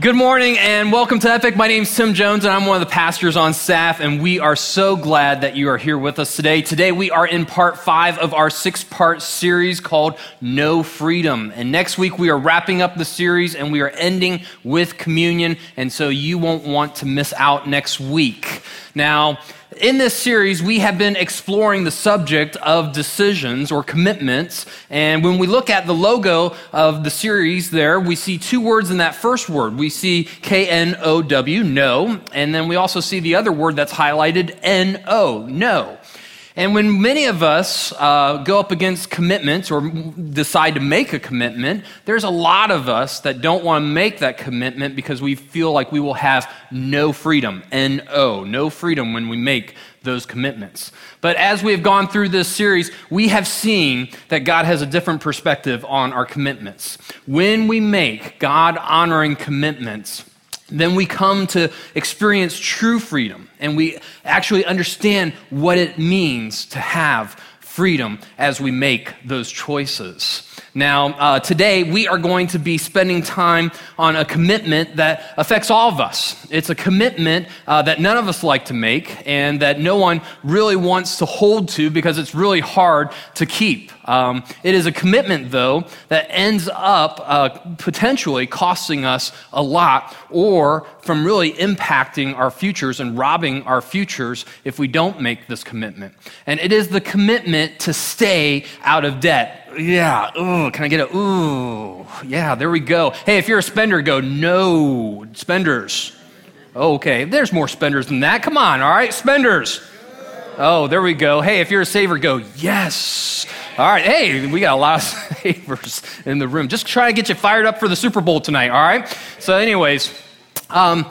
Good morning and welcome to Epic. My name's Tim Jones and I'm one of the pastors on staff, and we are so glad that you are here with us today. Today we are in part five of our six part series called No Freedom. And next week we are wrapping up the series and we are ending with communion, and so you won't want to miss out next week. Now, in this series, we have been exploring the subject of decisions or commitments. And when we look at the logo of the series there, we see two words in that first word. We see K N O W, no. And then we also see the other word that's highlighted N O, no. And when many of us uh, go up against commitments or decide to make a commitment, there's a lot of us that don't want to make that commitment because we feel like we will have no freedom. N O, no freedom when we make those commitments. But as we have gone through this series, we have seen that God has a different perspective on our commitments. When we make God honoring commitments, then we come to experience true freedom and we actually understand what it means to have freedom as we make those choices. Now, uh, today we are going to be spending time on a commitment that affects all of us. It's a commitment uh, that none of us like to make and that no one really wants to hold to because it's really hard to keep. Um, it is a commitment, though, that ends up uh, potentially costing us a lot or from really impacting our futures and robbing our futures if we don't make this commitment. And it is the commitment to stay out of debt yeah, ooh, can I get a ooh? Yeah, there we go. Hey, if you're a spender, go no spenders. Okay, there's more spenders than that. Come on, all right, spenders. Oh, there we go. Hey, if you're a saver, go yes. All right, hey, we got a lot of savers in the room. Just try to get you fired up for the Super Bowl tonight, all right? So, anyways, um,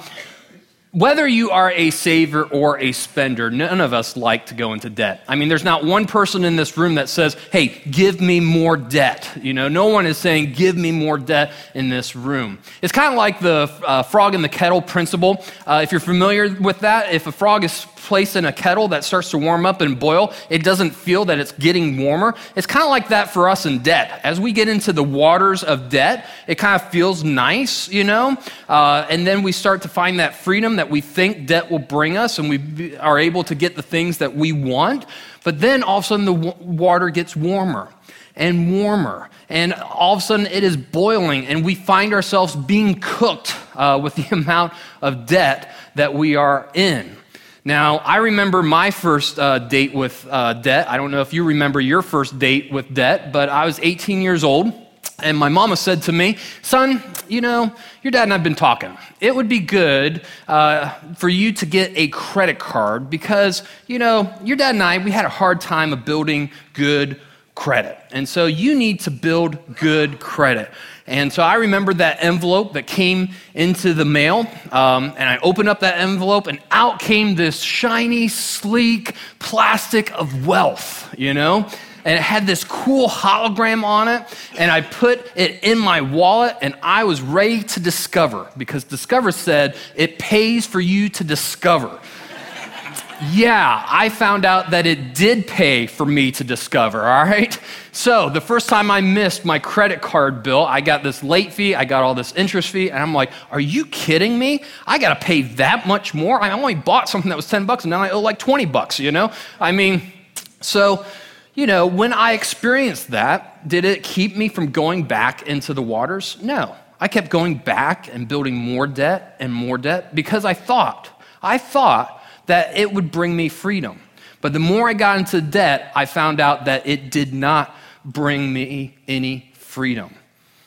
whether you are a saver or a spender, none of us like to go into debt. I mean, there's not one person in this room that says, hey, give me more debt. You know, no one is saying, give me more debt in this room. It's kind of like the uh, frog in the kettle principle. Uh, if you're familiar with that, if a frog is placed in a kettle that starts to warm up and boil, it doesn't feel that it's getting warmer. It's kind of like that for us in debt. As we get into the waters of debt, it kind of feels nice, you know? Uh, and then we start to find that freedom that we think debt will bring us, and we are able to get the things that we want. But then all of a sudden the w- water gets warmer and warmer. And all of a sudden it is boiling, and we find ourselves being cooked uh, with the amount of debt that we are in. Now, I remember my first uh, date with uh, debt. I don't know if you remember your first date with debt, but I was 18 years old. And my mama said to me, Son, you know, your dad and I've been talking. It would be good uh, for you to get a credit card because, you know, your dad and I, we had a hard time of building good credit. And so you need to build good credit. And so I remember that envelope that came into the mail, um, and I opened up that envelope, and out came this shiny, sleek plastic of wealth, you know? And it had this cool hologram on it, and I put it in my wallet, and I was ready to discover because Discover said it pays for you to discover. Yeah, I found out that it did pay for me to discover, all right? So, the first time I missed my credit card bill, I got this late fee, I got all this interest fee, and I'm like, are you kidding me? I gotta pay that much more? I only bought something that was 10 bucks, and now I owe like 20 bucks, you know? I mean, so, you know, when I experienced that, did it keep me from going back into the waters? No. I kept going back and building more debt and more debt because I thought, I thought that it would bring me freedom. But the more I got into debt, I found out that it did not bring me any freedom.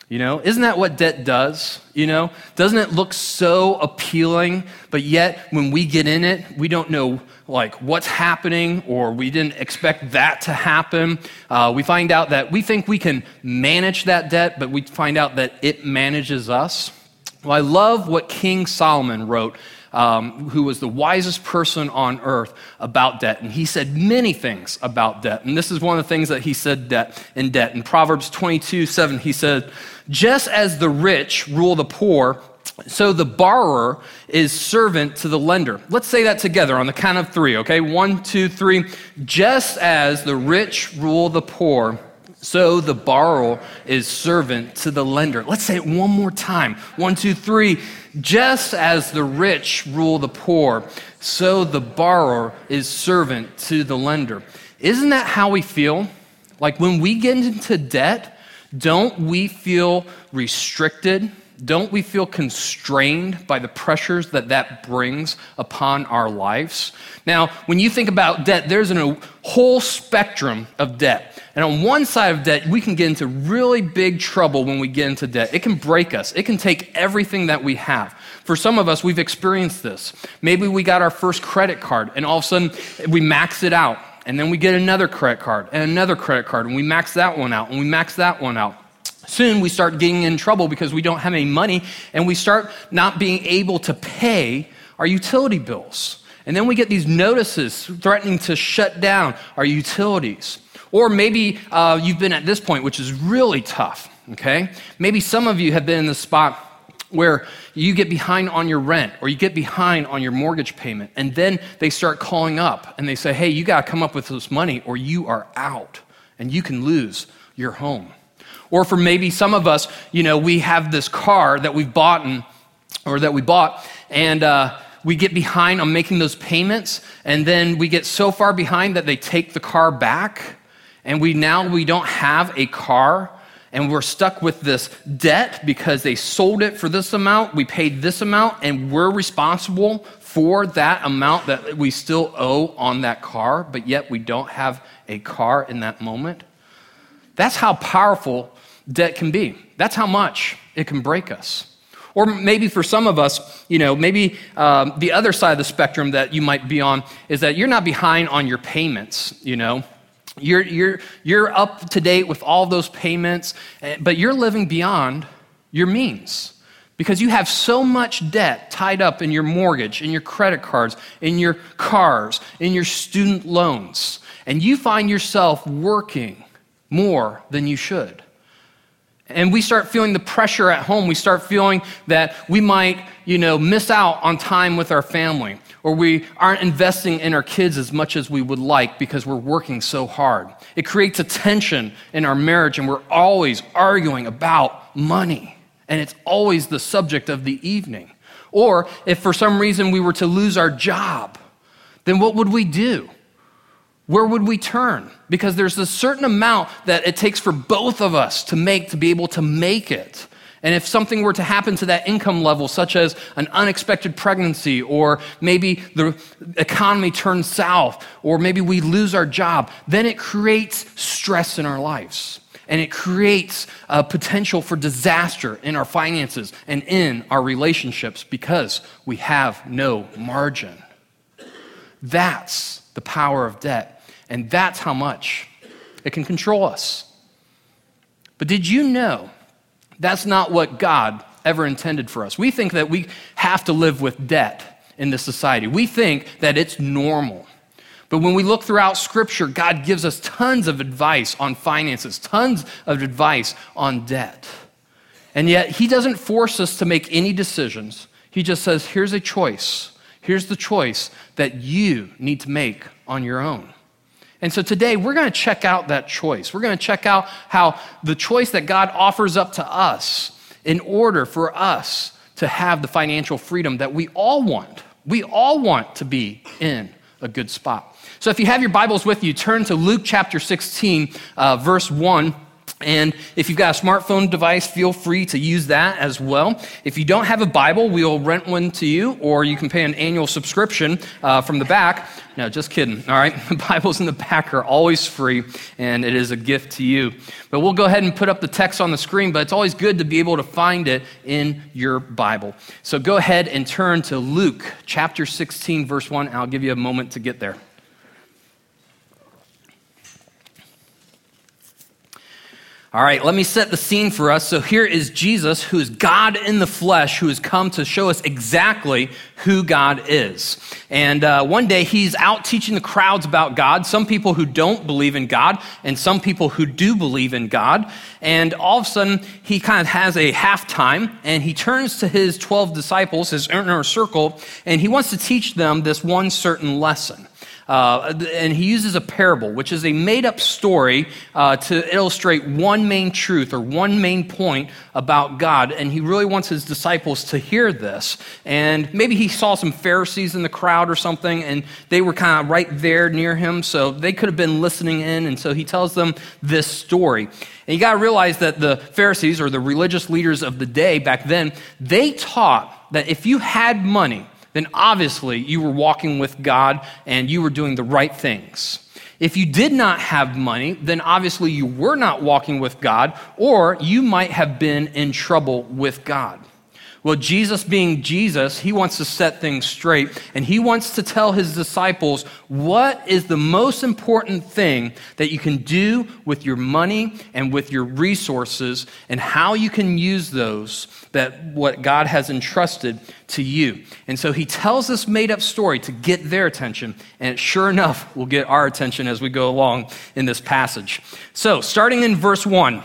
You know, isn't that what debt does? You know, doesn't it look so appealing, but yet when we get in it, we don't know like what's happening or we didn't expect that to happen. Uh, we find out that we think we can manage that debt, but we find out that it manages us. Well, I love what King Solomon wrote um, who was the wisest person on earth about debt. And he said many things about debt. And this is one of the things that he said debt, in debt. In Proverbs 22 7, he said, Just as the rich rule the poor, so the borrower is servant to the lender. Let's say that together on the count of three, okay? One, two, three. Just as the rich rule the poor, So the borrower is servant to the lender. Let's say it one more time. One, two, three. Just as the rich rule the poor, so the borrower is servant to the lender. Isn't that how we feel? Like when we get into debt, don't we feel restricted? Don't we feel constrained by the pressures that that brings upon our lives? Now, when you think about debt, there's a whole spectrum of debt. And on one side of debt, we can get into really big trouble when we get into debt. It can break us, it can take everything that we have. For some of us, we've experienced this. Maybe we got our first credit card, and all of a sudden we max it out. And then we get another credit card and another credit card, and we max that one out, and we max that one out soon we start getting in trouble because we don't have any money and we start not being able to pay our utility bills. And then we get these notices threatening to shut down our utilities. Or maybe uh, you've been at this point, which is really tough, okay? Maybe some of you have been in the spot where you get behind on your rent or you get behind on your mortgage payment, and then they start calling up and they say, hey, you got to come up with this money or you are out and you can lose your home. Or for maybe some of us, you know, we have this car that we've bought and, or that we bought, and uh, we get behind on making those payments, and then we get so far behind that they take the car back, and we now we don't have a car and we're stuck with this debt because they sold it for this amount, we paid this amount, and we're responsible for that amount that we still owe on that car, but yet we don't have a car in that moment. That's how powerful debt can be. That's how much it can break us. Or maybe for some of us, you know, maybe um, the other side of the spectrum that you might be on is that you're not behind on your payments, you know. You're, you're, you're up to date with all those payments, eh, but you're living beyond your means because you have so much debt tied up in your mortgage, in your credit cards, in your cars, in your student loans, and you find yourself working more than you should. And we start feeling the pressure at home. We start feeling that we might, you know, miss out on time with our family, or we aren't investing in our kids as much as we would like because we're working so hard. It creates a tension in our marriage, and we're always arguing about money. And it's always the subject of the evening. Or if for some reason we were to lose our job, then what would we do? Where would we turn? Because there's a certain amount that it takes for both of us to make to be able to make it. And if something were to happen to that income level, such as an unexpected pregnancy, or maybe the economy turns south, or maybe we lose our job, then it creates stress in our lives. And it creates a potential for disaster in our finances and in our relationships because we have no margin. That's the power of debt. And that's how much it can control us. But did you know that's not what God ever intended for us? We think that we have to live with debt in this society, we think that it's normal. But when we look throughout Scripture, God gives us tons of advice on finances, tons of advice on debt. And yet, He doesn't force us to make any decisions. He just says, here's a choice. Here's the choice that you need to make on your own. And so today we're going to check out that choice. We're going to check out how the choice that God offers up to us in order for us to have the financial freedom that we all want. We all want to be in a good spot. So if you have your Bibles with you, turn to Luke chapter 16, uh, verse 1. And if you've got a smartphone device, feel free to use that as well. If you don't have a Bible, we'll rent one to you, or you can pay an annual subscription uh, from the back. No, just kidding. All right. The Bibles in the back are always free, and it is a gift to you. But we'll go ahead and put up the text on the screen, but it's always good to be able to find it in your Bible. So go ahead and turn to Luke chapter 16, verse 1. I'll give you a moment to get there. All right, let me set the scene for us. So here is Jesus, who is God in the flesh, who has come to show us exactly who God is. And uh, one day he's out teaching the crowds about God, some people who don't believe in God, and some people who do believe in God. And all of a sudden, he kind of has a halftime, and he turns to his 12 disciples, his inner circle, and he wants to teach them this one certain lesson. Uh, and he uses a parable, which is a made up story uh, to illustrate one main truth or one main point about God. And he really wants his disciples to hear this. And maybe he saw some Pharisees in the crowd or something, and they were kind of right there near him, so they could have been listening in. And so he tells them this story. And you got to realize that the Pharisees or the religious leaders of the day back then, they taught that if you had money, then obviously you were walking with God and you were doing the right things. If you did not have money, then obviously you were not walking with God, or you might have been in trouble with God. Well, Jesus being Jesus, he wants to set things straight and he wants to tell his disciples what is the most important thing that you can do with your money and with your resources and how you can use those that what God has entrusted to you. And so he tells this made up story to get their attention and sure enough will get our attention as we go along in this passage. So, starting in verse 1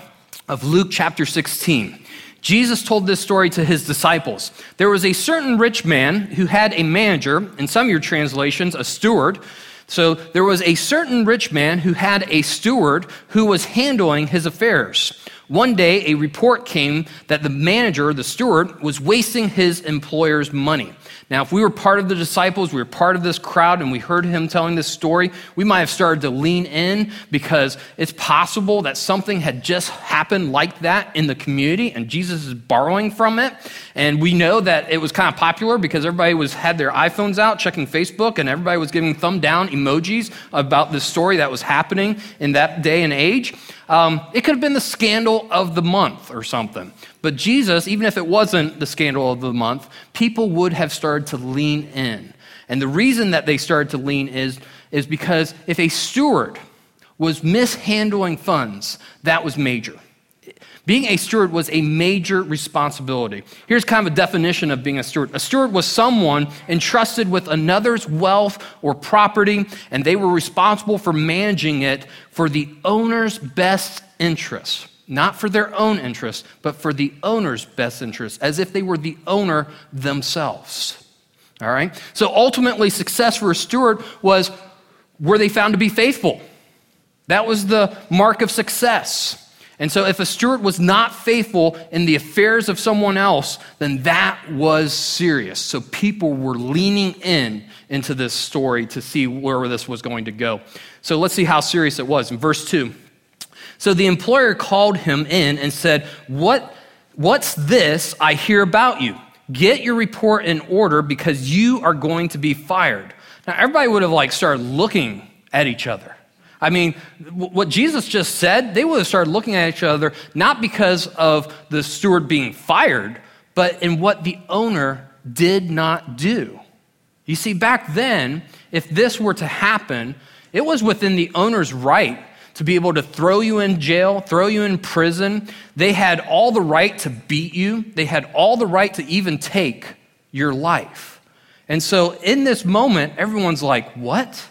of Luke chapter 16, Jesus told this story to his disciples. There was a certain rich man who had a manager, in some of your translations, a steward. So there was a certain rich man who had a steward who was handling his affairs. One day, a report came that the manager, the steward, was wasting his employer's money. Now, if we were part of the disciples, we were part of this crowd, and we heard him telling this story, we might have started to lean in because it's possible that something had just happened like that in the community, and Jesus is borrowing from it. And we know that it was kind of popular because everybody was had their iPhones out checking Facebook, and everybody was giving thumb down emojis about this story that was happening in that day and age. Um, it could have been the scandal of the month or something. But Jesus, even if it wasn't the scandal of the month, people would have started to lean in. And the reason that they started to lean is, is because if a steward was mishandling funds, that was major. Being a steward was a major responsibility. Here's kind of a definition of being a steward a steward was someone entrusted with another's wealth or property, and they were responsible for managing it for the owner's best interests. Not for their own interest, but for the owner's best interest, as if they were the owner themselves. All right? So ultimately, success for a steward was were they found to be faithful? That was the mark of success. And so, if a steward was not faithful in the affairs of someone else, then that was serious. So, people were leaning in into this story to see where this was going to go. So, let's see how serious it was. In verse 2, so the employer called him in and said, what, What's this I hear about you? Get your report in order because you are going to be fired. Now, everybody would have like started looking at each other. I mean, what Jesus just said, they would have started looking at each other not because of the steward being fired, but in what the owner did not do. You see, back then, if this were to happen, it was within the owner's right to be able to throw you in jail, throw you in prison. They had all the right to beat you, they had all the right to even take your life. And so in this moment, everyone's like, What?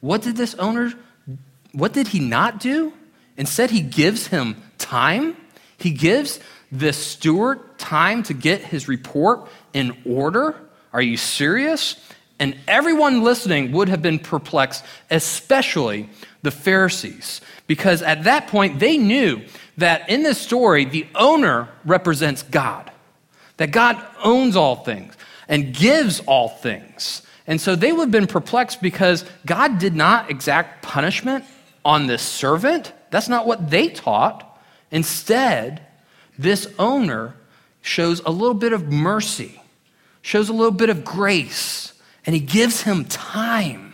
What did this owner what did he not do? Instead, he gives him time. He gives this steward time to get his report in order. Are you serious? And everyone listening would have been perplexed, especially the Pharisees, because at that point they knew that in this story, the owner represents God, that God owns all things and gives all things. And so they would have been perplexed because God did not exact punishment on this servant. That's not what they taught. Instead, this owner shows a little bit of mercy, shows a little bit of grace, and he gives him time.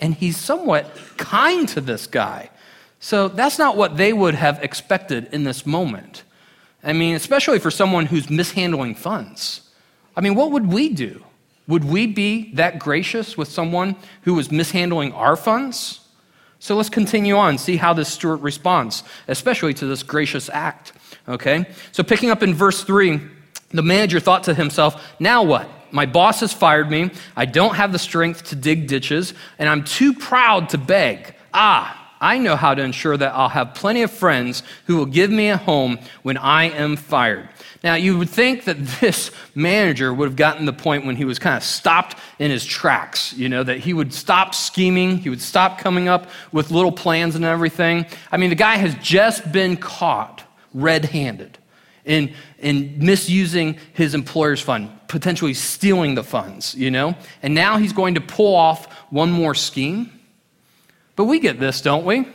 And he's somewhat kind to this guy. So that's not what they would have expected in this moment. I mean, especially for someone who's mishandling funds. I mean, what would we do? Would we be that gracious with someone who was mishandling our funds? So let's continue on, see how this steward responds, especially to this gracious act. Okay? So picking up in verse 3, the manager thought to himself, now what? My boss has fired me. I don't have the strength to dig ditches, and I'm too proud to beg. Ah, I know how to ensure that I'll have plenty of friends who will give me a home when I am fired. Now, you would think that this manager would have gotten the point when he was kind of stopped in his tracks, you know, that he would stop scheming, he would stop coming up with little plans and everything. I mean, the guy has just been caught red handed in, in misusing his employer's fund, potentially stealing the funds, you know? And now he's going to pull off one more scheme. But we get this, don't we?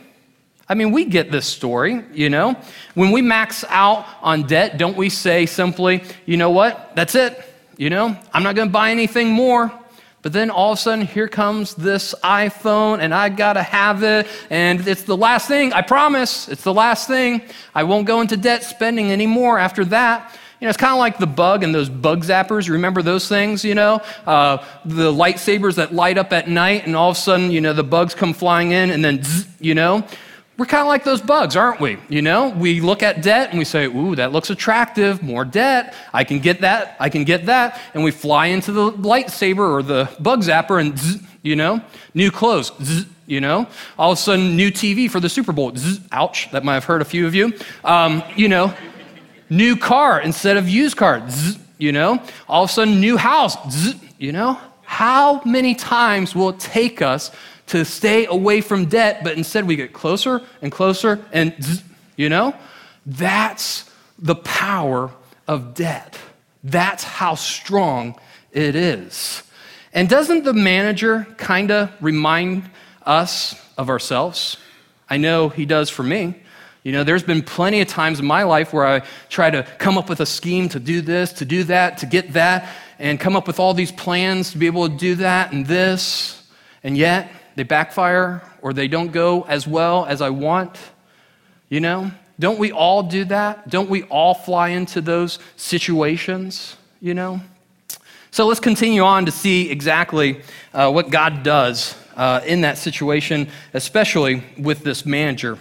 I mean, we get this story, you know? When we max out on debt, don't we say simply, you know what? That's it. You know, I'm not going to buy anything more. But then all of a sudden, here comes this iPhone, and I gotta have it, and it's the last thing, I promise, it's the last thing. I won't go into debt spending anymore after that. You know, it's kind of like the bug and those bug zappers. Remember those things, you know? Uh, the lightsabers that light up at night, and all of a sudden, you know, the bugs come flying in, and then, zzz, you know? We're kind of like those bugs, aren't we? You know, we look at debt and we say, ooh, that looks attractive, more debt. I can get that, I can get that. And we fly into the lightsaber or the bug zapper and, zzz, you know, new clothes, zzz, you know, all of a sudden, new TV for the Super Bowl, zzz, ouch, that might have hurt a few of you. Um, you know, new car instead of used car, zzz, you know, all of a sudden, new house, zzz, you know. How many times will it take us to stay away from debt, but instead we get closer and closer and, you know? That's the power of debt. That's how strong it is. And doesn't the manager kind of remind us of ourselves? I know he does for me. You know, there's been plenty of times in my life where I try to come up with a scheme to do this, to do that, to get that, and come up with all these plans to be able to do that and this. And yet, they backfire or they don't go as well as I want. You know, don't we all do that? Don't we all fly into those situations? You know? So let's continue on to see exactly uh, what God does uh, in that situation, especially with this manager,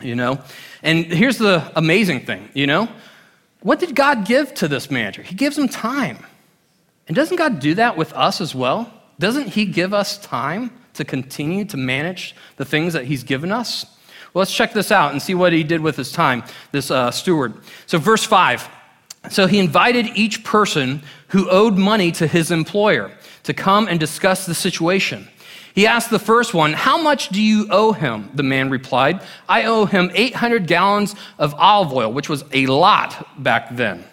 you know? And here's the amazing thing, you know? What did God give to this manager? He gives him time. And doesn't God do that with us as well? Doesn't He give us time? to continue to manage the things that he's given us? Well, let's check this out and see what he did with his time, this uh, steward. So, verse 5. So he invited each person who owed money to his employer to come and discuss the situation. He asked the first one, How much do you owe him? The man replied, I owe him 800 gallons of olive oil, which was a lot back then.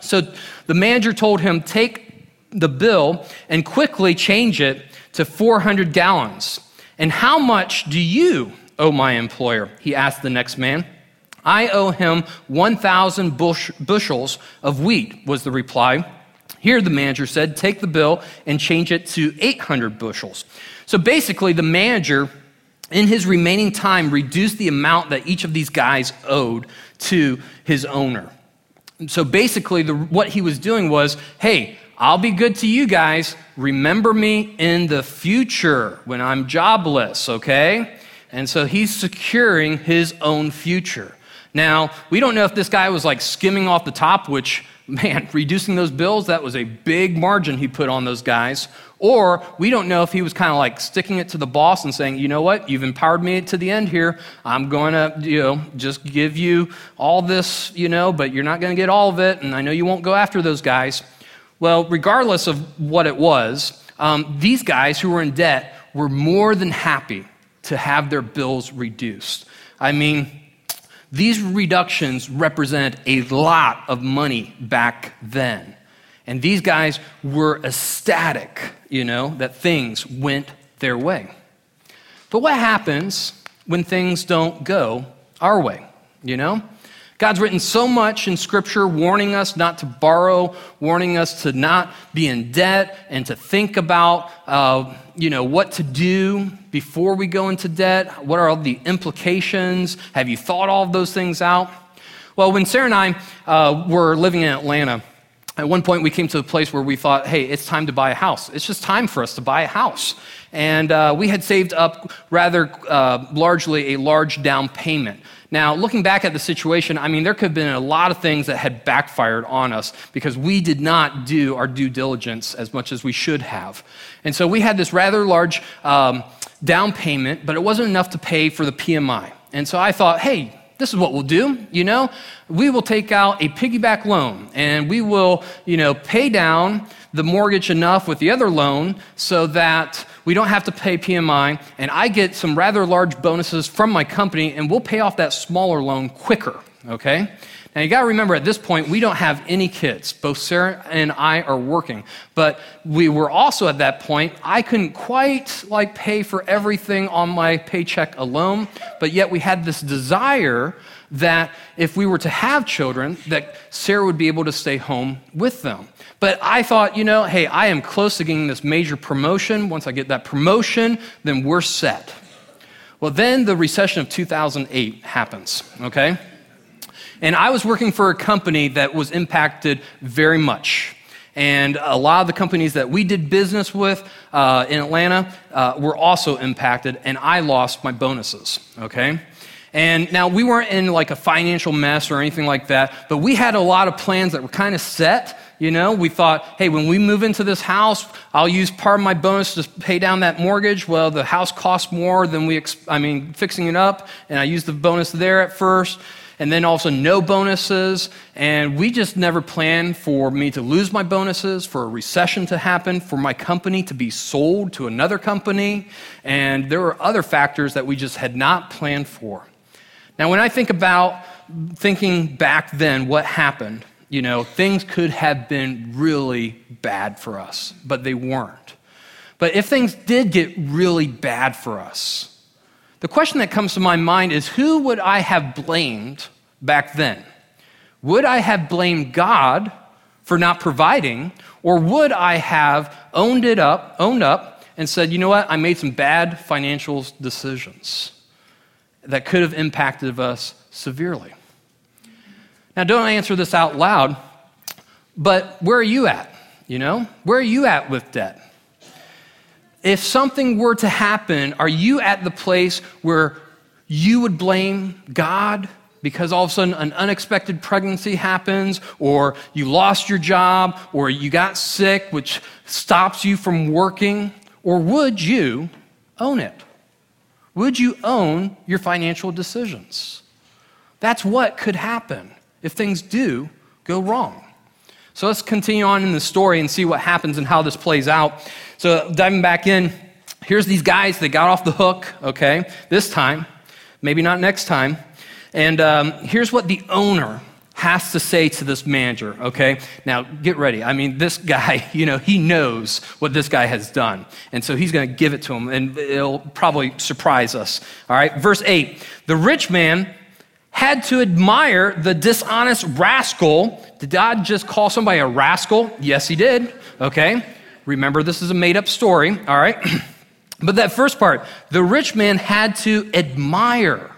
So the manager told him, Take the bill and quickly change it to 400 gallons. And how much do you owe my employer? He asked the next man. I owe him 1,000 bush- bushels of wheat, was the reply. Here, the manager said, take the bill and change it to 800 bushels. So basically, the manager, in his remaining time, reduced the amount that each of these guys owed to his owner. So basically, the, what he was doing was hey, I'll be good to you guys. Remember me in the future when I'm jobless, okay? And so he's securing his own future. Now, we don't know if this guy was like skimming off the top, which, man, reducing those bills, that was a big margin he put on those guys. Or we don't know if he was kind of like sticking it to the boss and saying, you know what, you've empowered me to the end here. I'm going to, you know, just give you all this, you know, but you're not going to get all of it. And I know you won't go after those guys. Well, regardless of what it was, um, these guys who were in debt were more than happy to have their bills reduced. I mean, these reductions represent a lot of money back then. And these guys were ecstatic, you know, that things went their way. But what happens when things don't go our way, you know? God's written so much in Scripture warning us not to borrow, warning us to not be in debt, and to think about, uh, you know, what to do before we go into debt. What are the implications? Have you thought all of those things out? Well, when Sarah and I uh, were living in Atlanta, at one point we came to a place where we thought, hey, it's time to buy a house. It's just time for us to buy a house. And uh, we had saved up rather uh, largely a large down payment. Now, looking back at the situation, I mean, there could have been a lot of things that had backfired on us because we did not do our due diligence as much as we should have. And so we had this rather large um, down payment, but it wasn't enough to pay for the PMI. And so I thought, hey, this is what we'll do, you know? We will take out a piggyback loan and we will, you know, pay down the mortgage enough with the other loan so that we don't have to pay PMI and I get some rather large bonuses from my company and we'll pay off that smaller loan quicker, okay? Now you got to remember at this point we don't have any kids. Both Sarah and I are working, but we were also at that point I couldn't quite like pay for everything on my paycheck alone, but yet we had this desire that if we were to have children that Sarah would be able to stay home with them. But I thought, you know, hey, I am close to getting this major promotion. Once I get that promotion, then we're set. Well, then the recession of 2008 happens, okay? And I was working for a company that was impacted very much. And a lot of the companies that we did business with uh, in Atlanta uh, were also impacted, and I lost my bonuses, okay? And now we weren't in like a financial mess or anything like that, but we had a lot of plans that were kind of set. You know, we thought, hey, when we move into this house, I'll use part of my bonus to pay down that mortgage. Well, the house costs more than we, ex- I mean, fixing it up, and I used the bonus there at first and then also no bonuses. And we just never planned for me to lose my bonuses, for a recession to happen, for my company to be sold to another company. And there were other factors that we just had not planned for. Now, when I think about thinking back then, what happened, you know, things could have been really bad for us, but they weren't. But if things did get really bad for us, the question that comes to my mind is who would I have blamed back then? Would I have blamed God for not providing, or would I have owned it up, owned up, and said, you know what, I made some bad financial decisions that could have impacted us severely? Now, don't answer this out loud, but where are you at? You know, where are you at with debt? If something were to happen, are you at the place where you would blame God because all of a sudden an unexpected pregnancy happens, or you lost your job, or you got sick, which stops you from working? Or would you own it? Would you own your financial decisions? That's what could happen if things do go wrong. So let's continue on in the story and see what happens and how this plays out. So, diving back in, here's these guys that got off the hook, okay, this time, maybe not next time. And um, here's what the owner has to say to this manager, okay? Now, get ready. I mean, this guy, you know, he knows what this guy has done. And so he's going to give it to him, and it'll probably surprise us. All right, verse 8 The rich man had to admire the dishonest rascal. Did God just call somebody a rascal? Yes, he did. Okay. Remember, this is a made up story. All right. but that first part, the rich man had to admire,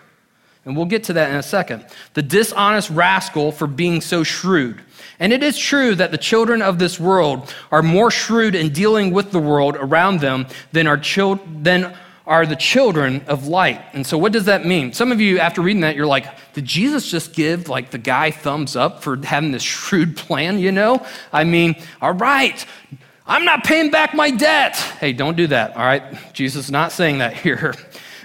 and we'll get to that in a second, the dishonest rascal for being so shrewd. And it is true that the children of this world are more shrewd in dealing with the world around them than, our chil- than are the children of light. And so, what does that mean? Some of you, after reading that, you're like, did Jesus just give like the guy thumbs up for having this shrewd plan, you know? I mean, all right, I'm not paying back my debt. Hey, don't do that, all right? Jesus is not saying that here,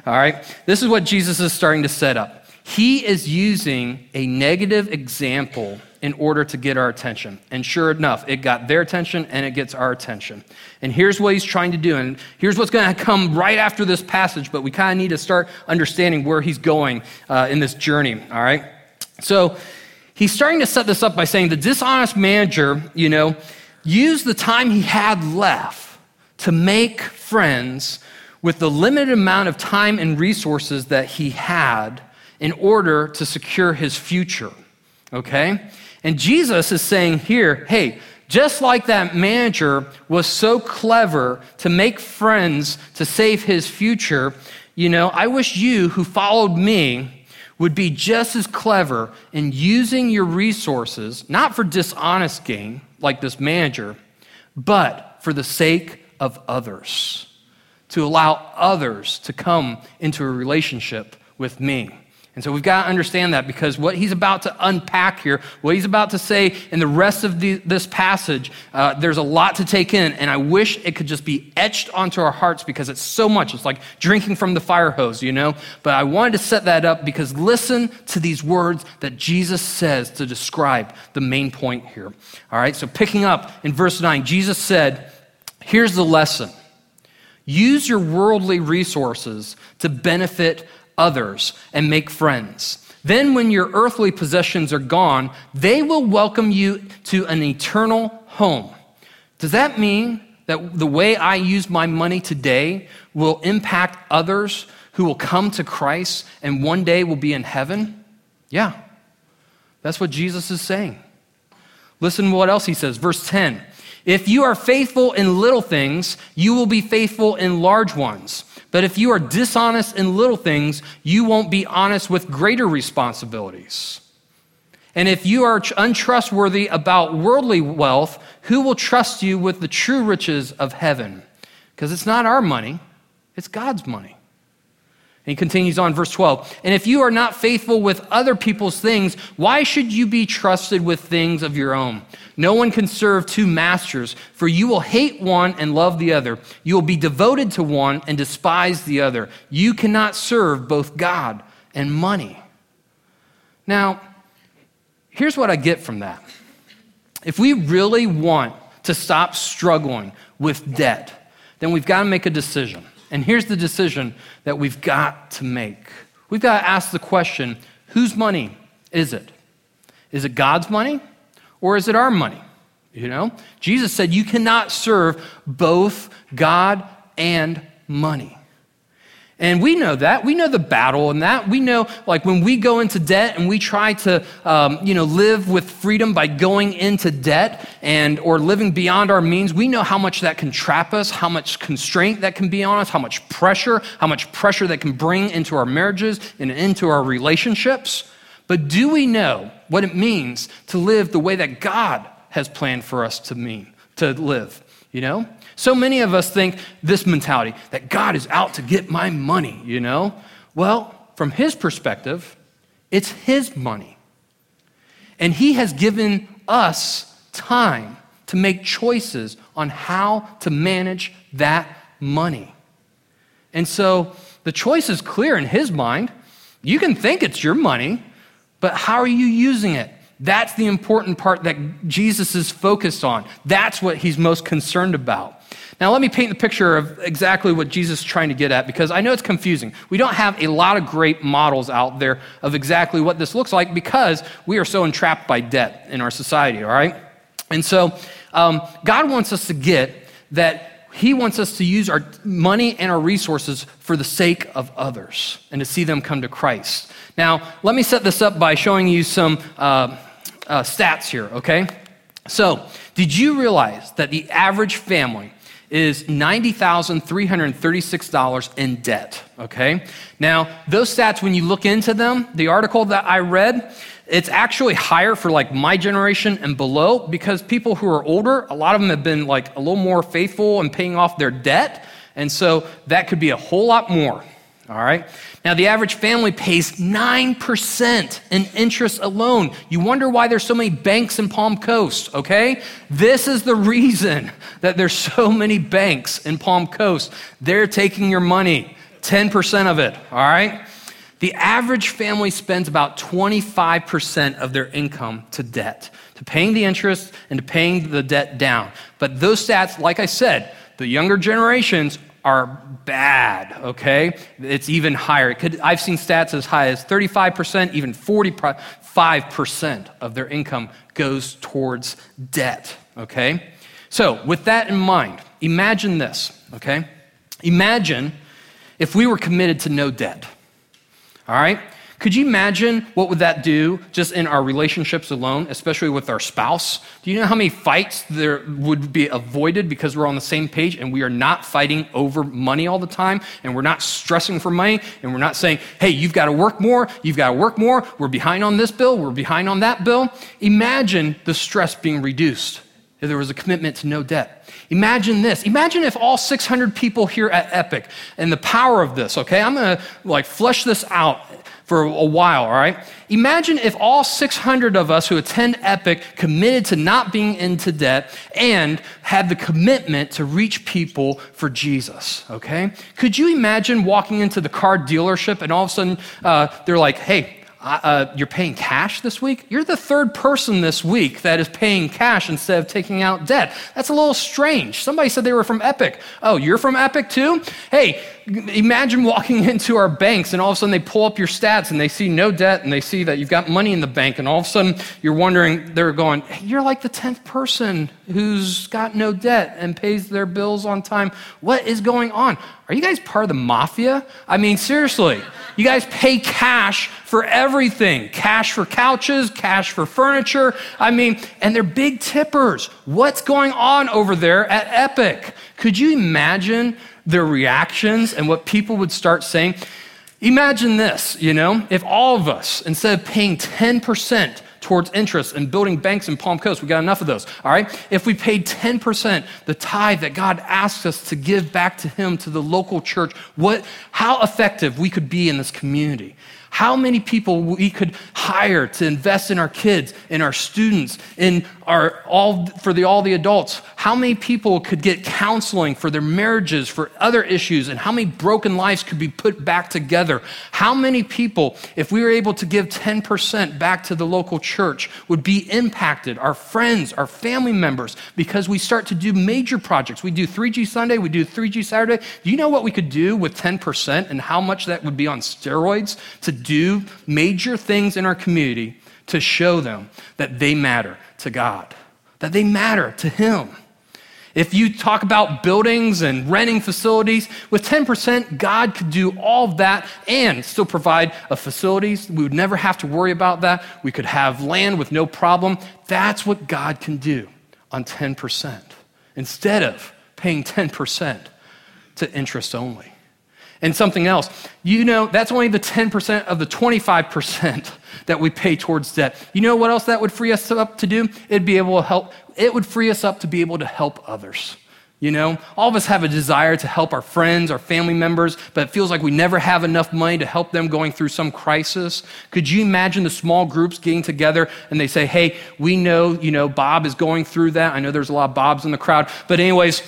all right? This is what Jesus is starting to set up. He is using a negative example in order to get our attention. And sure enough, it got their attention and it gets our attention. And here's what he's trying to do. And here's what's going to come right after this passage, but we kind of need to start understanding where he's going uh, in this journey, all right? So he's starting to set this up by saying the dishonest manager, you know, used the time he had left to make friends with the limited amount of time and resources that he had in order to secure his future. Okay? And Jesus is saying here, hey, just like that manager was so clever to make friends to save his future, you know, I wish you who followed me would be just as clever in using your resources, not for dishonest gain, like this manager, but for the sake of others, to allow others to come into a relationship with me. And so we've got to understand that because what he's about to unpack here, what he's about to say in the rest of the, this passage, uh, there's a lot to take in. And I wish it could just be etched onto our hearts because it's so much. It's like drinking from the fire hose, you know? But I wanted to set that up because listen to these words that Jesus says to describe the main point here. All right, so picking up in verse 9, Jesus said, Here's the lesson use your worldly resources to benefit others and make friends. Then, when your earthly possessions are gone, they will welcome you to an eternal home. Does that mean that the way I use my money today will impact others who will come to Christ and one day will be in heaven? Yeah, that's what Jesus is saying. Listen to what else he says. Verse 10 If you are faithful in little things, you will be faithful in large ones. But if you are dishonest in little things, you won't be honest with greater responsibilities. And if you are untrustworthy about worldly wealth, who will trust you with the true riches of heaven? Because it's not our money, it's God's money. He continues on, verse 12. And if you are not faithful with other people's things, why should you be trusted with things of your own? No one can serve two masters, for you will hate one and love the other. You will be devoted to one and despise the other. You cannot serve both God and money. Now, here's what I get from that. If we really want to stop struggling with debt, then we've got to make a decision. And here's the decision that we've got to make. We've got to ask the question whose money is it? Is it God's money or is it our money? You know, Jesus said you cannot serve both God and money. And we know that. We know the battle and that. We know, like, when we go into debt and we try to, um, you know, live with freedom by going into debt and or living beyond our means, we know how much that can trap us, how much constraint that can be on us, how much pressure, how much pressure that can bring into our marriages and into our relationships. But do we know what it means to live the way that God has planned for us to mean, to live? You know? So many of us think this mentality that God is out to get my money, you know? Well, from his perspective, it's his money. And he has given us time to make choices on how to manage that money. And so the choice is clear in his mind. You can think it's your money, but how are you using it? That's the important part that Jesus is focused on. That's what he's most concerned about. Now, let me paint the picture of exactly what Jesus is trying to get at because I know it's confusing. We don't have a lot of great models out there of exactly what this looks like because we are so entrapped by debt in our society, all right? And so, um, God wants us to get that He wants us to use our money and our resources for the sake of others and to see them come to Christ. Now, let me set this up by showing you some uh, uh, stats here, okay? So, did you realize that the average family is $90,336 in debt, okay? Now, those stats, when you look into them, the article that I read, it's actually higher for like my generation and below because people who are older, a lot of them have been like a little more faithful in paying off their debt. And so that could be a whole lot more. All right. Now, the average family pays 9% in interest alone. You wonder why there's so many banks in Palm Coast, okay? This is the reason that there's so many banks in Palm Coast. They're taking your money, 10% of it, all right? The average family spends about 25% of their income to debt, to paying the interest and to paying the debt down. But those stats, like I said, the younger generations are bad, okay? It's even higher. It could, I've seen stats as high as 35%, even 45% of their income goes towards debt, okay? So, with that in mind, imagine this, okay? Imagine if we were committed to no debt, all right? Could you imagine what would that do just in our relationships alone, especially with our spouse? Do you know how many fights there would be avoided because we're on the same page and we are not fighting over money all the time and we're not stressing for money and we're not saying, "Hey, you've got to work more, you've got to work more, we're behind on this bill, we're behind on that bill." Imagine the stress being reduced if there was a commitment to no debt. Imagine this. Imagine if all 600 people here at Epic and the power of this, okay? I'm going to like flesh this out for a while, all right? Imagine if all 600 of us who attend Epic committed to not being into debt and had the commitment to reach people for Jesus, okay? Could you imagine walking into the car dealership and all of a sudden uh, they're like, hey, uh, you're paying cash this week? You're the third person this week that is paying cash instead of taking out debt. That's a little strange. Somebody said they were from Epic. Oh, you're from Epic too? Hey, imagine walking into our banks and all of a sudden they pull up your stats and they see no debt and they see that you've got money in the bank and all of a sudden you're wondering, they're going, hey, you're like the 10th person who's got no debt and pays their bills on time. What is going on? Are you guys part of the mafia? I mean, seriously. You guys pay cash for everything cash for couches, cash for furniture. I mean, and they're big tippers. What's going on over there at Epic? Could you imagine their reactions and what people would start saying? Imagine this, you know, if all of us, instead of paying 10%, towards interest and building banks in Palm Coast. We got enough of those. All right? If we paid 10%, the tithe that God asks us to give back to Him, to the local church, what, how effective we could be in this community how many people we could hire to invest in our kids, in our students, in our all for the all the adults. How many people could get counseling for their marriages, for other issues, and how many broken lives could be put back together? How many people, if we were able to give 10% back to the local church, would be impacted? Our friends, our family members, because we start to do major projects. We do 3G Sunday, we do 3G Saturday. Do you know what we could do with 10% and how much that would be on steroids to do major things in our community to show them that they matter to God, that they matter to Him. If you talk about buildings and renting facilities, with 10%, God could do all of that and still provide facilities. We would never have to worry about that. We could have land with no problem. That's what God can do on 10% instead of paying 10% to interest only and something else. You know, that's only the 10% of the 25% that we pay towards debt. You know what else that would free us up to do? It'd be able to help, it would free us up to be able to help others. You know, all of us have a desire to help our friends, our family members, but it feels like we never have enough money to help them going through some crisis. Could you imagine the small groups getting together and they say, hey, we know, you know, Bob is going through that. I know there's a lot of Bobs in the crowd, but, anyways,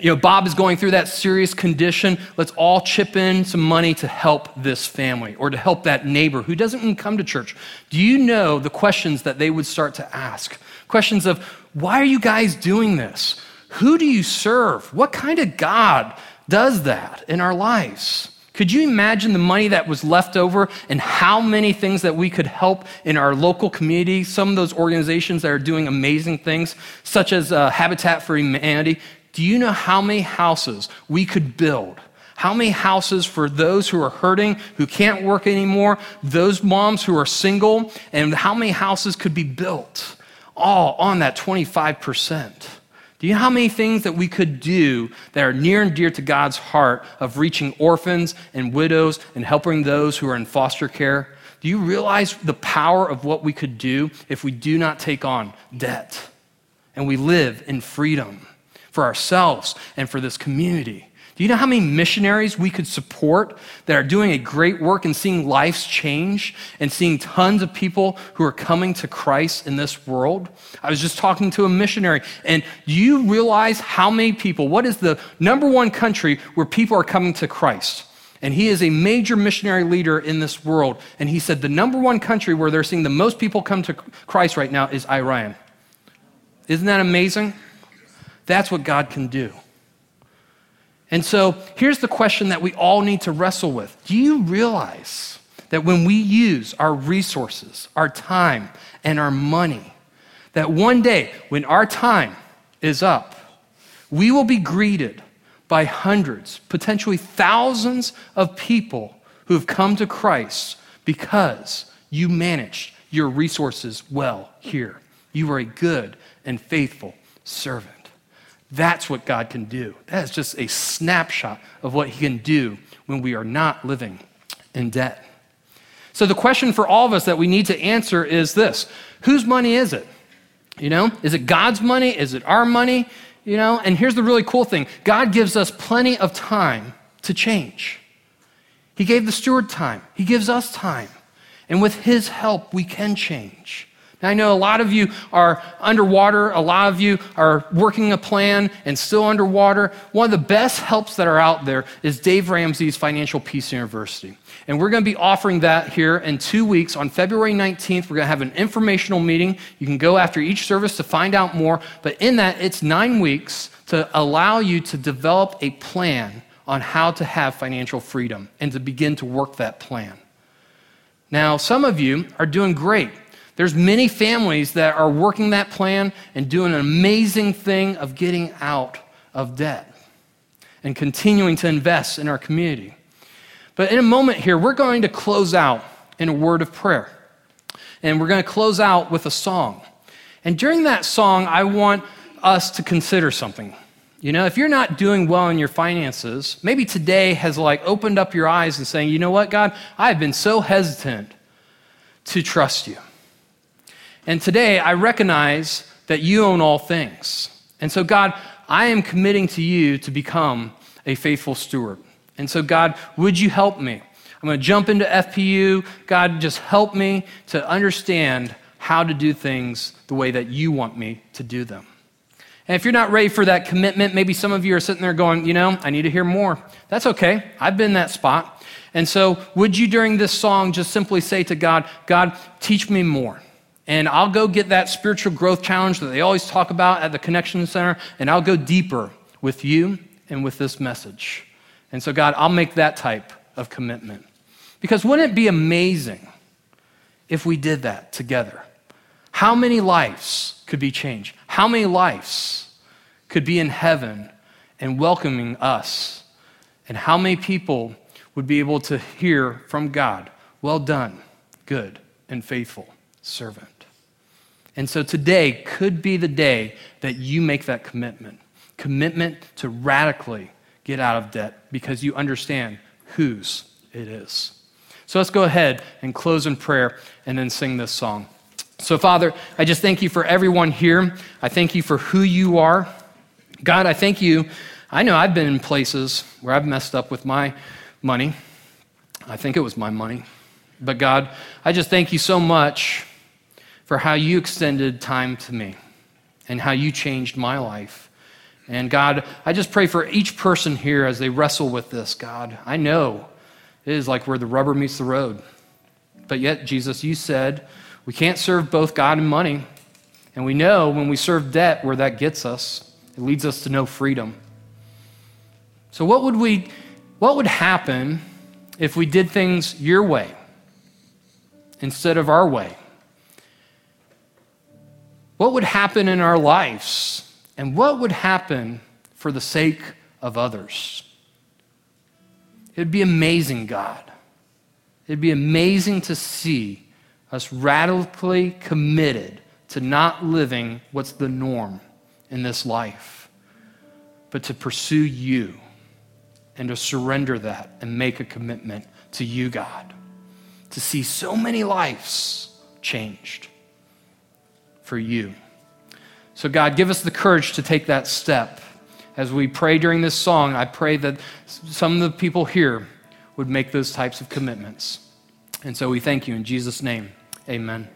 you know, Bob is going through that serious condition. Let's all chip in some money to help this family or to help that neighbor who doesn't even come to church. Do you know the questions that they would start to ask? Questions of, why are you guys doing this? Who do you serve? What kind of God does that in our lives? Could you imagine the money that was left over and how many things that we could help in our local community? Some of those organizations that are doing amazing things, such as uh, Habitat for Humanity, do you know how many houses we could build? How many houses for those who are hurting, who can't work anymore, those moms who are single, and how many houses could be built? All on that 25%. Do you know how many things that we could do that are near and dear to God's heart of reaching orphans and widows and helping those who are in foster care? Do you realize the power of what we could do if we do not take on debt and we live in freedom? For ourselves and for this community. Do you know how many missionaries we could support that are doing a great work and seeing lives change and seeing tons of people who are coming to Christ in this world? I was just talking to a missionary, and you realize how many people, what is the number one country where people are coming to Christ? And he is a major missionary leader in this world. And he said the number one country where they're seeing the most people come to Christ right now is Iran. Isn't that amazing? That's what God can do. And so here's the question that we all need to wrestle with Do you realize that when we use our resources, our time, and our money, that one day when our time is up, we will be greeted by hundreds, potentially thousands of people who have come to Christ because you managed your resources well here. You were a good and faithful servant. That's what God can do. That is just a snapshot of what He can do when we are not living in debt. So, the question for all of us that we need to answer is this Whose money is it? You know, is it God's money? Is it our money? You know, and here's the really cool thing God gives us plenty of time to change. He gave the steward time. He gives us time. And with His help, we can change. Now, I know a lot of you are underwater, a lot of you are working a plan and still underwater. One of the best helps that are out there is Dave Ramsey's Financial Peace University. And we're going to be offering that here in two weeks. On February 19th, we're going to have an informational meeting. You can go after each service to find out more. But in that, it's nine weeks to allow you to develop a plan on how to have financial freedom and to begin to work that plan. Now, some of you are doing great. There's many families that are working that plan and doing an amazing thing of getting out of debt and continuing to invest in our community. But in a moment here, we're going to close out in a word of prayer. And we're going to close out with a song. And during that song, I want us to consider something. You know, if you're not doing well in your finances, maybe today has like opened up your eyes and saying, you know what, God, I've been so hesitant to trust you. And today I recognize that you own all things. And so, God, I am committing to you to become a faithful steward. And so, God, would you help me? I'm going to jump into FPU. God, just help me to understand how to do things the way that you want me to do them. And if you're not ready for that commitment, maybe some of you are sitting there going, you know, I need to hear more. That's okay. I've been that spot. And so, would you during this song just simply say to God, God, teach me more? And I'll go get that spiritual growth challenge that they always talk about at the Connection Center, and I'll go deeper with you and with this message. And so, God, I'll make that type of commitment. Because wouldn't it be amazing if we did that together? How many lives could be changed? How many lives could be in heaven and welcoming us? And how many people would be able to hear from God, well done, good and faithful servant? And so today could be the day that you make that commitment commitment to radically get out of debt because you understand whose it is. So let's go ahead and close in prayer and then sing this song. So, Father, I just thank you for everyone here. I thank you for who you are. God, I thank you. I know I've been in places where I've messed up with my money. I think it was my money. But God, I just thank you so much for how you extended time to me and how you changed my life. And God, I just pray for each person here as they wrestle with this, God. I know it is like where the rubber meets the road. But yet, Jesus, you said we can't serve both God and money. And we know when we serve debt where that gets us, it leads us to no freedom. So, what would, we, what would happen if we did things your way instead of our way? What would happen in our lives? And what would happen for the sake of others? It'd be amazing, God. It'd be amazing to see us radically committed to not living what's the norm in this life, but to pursue you and to surrender that and make a commitment to you, God. To see so many lives changed for you. So, God, give us the courage to take that step. As we pray during this song, I pray that some of the people here would make those types of commitments. And so we thank you in Jesus' name. Amen.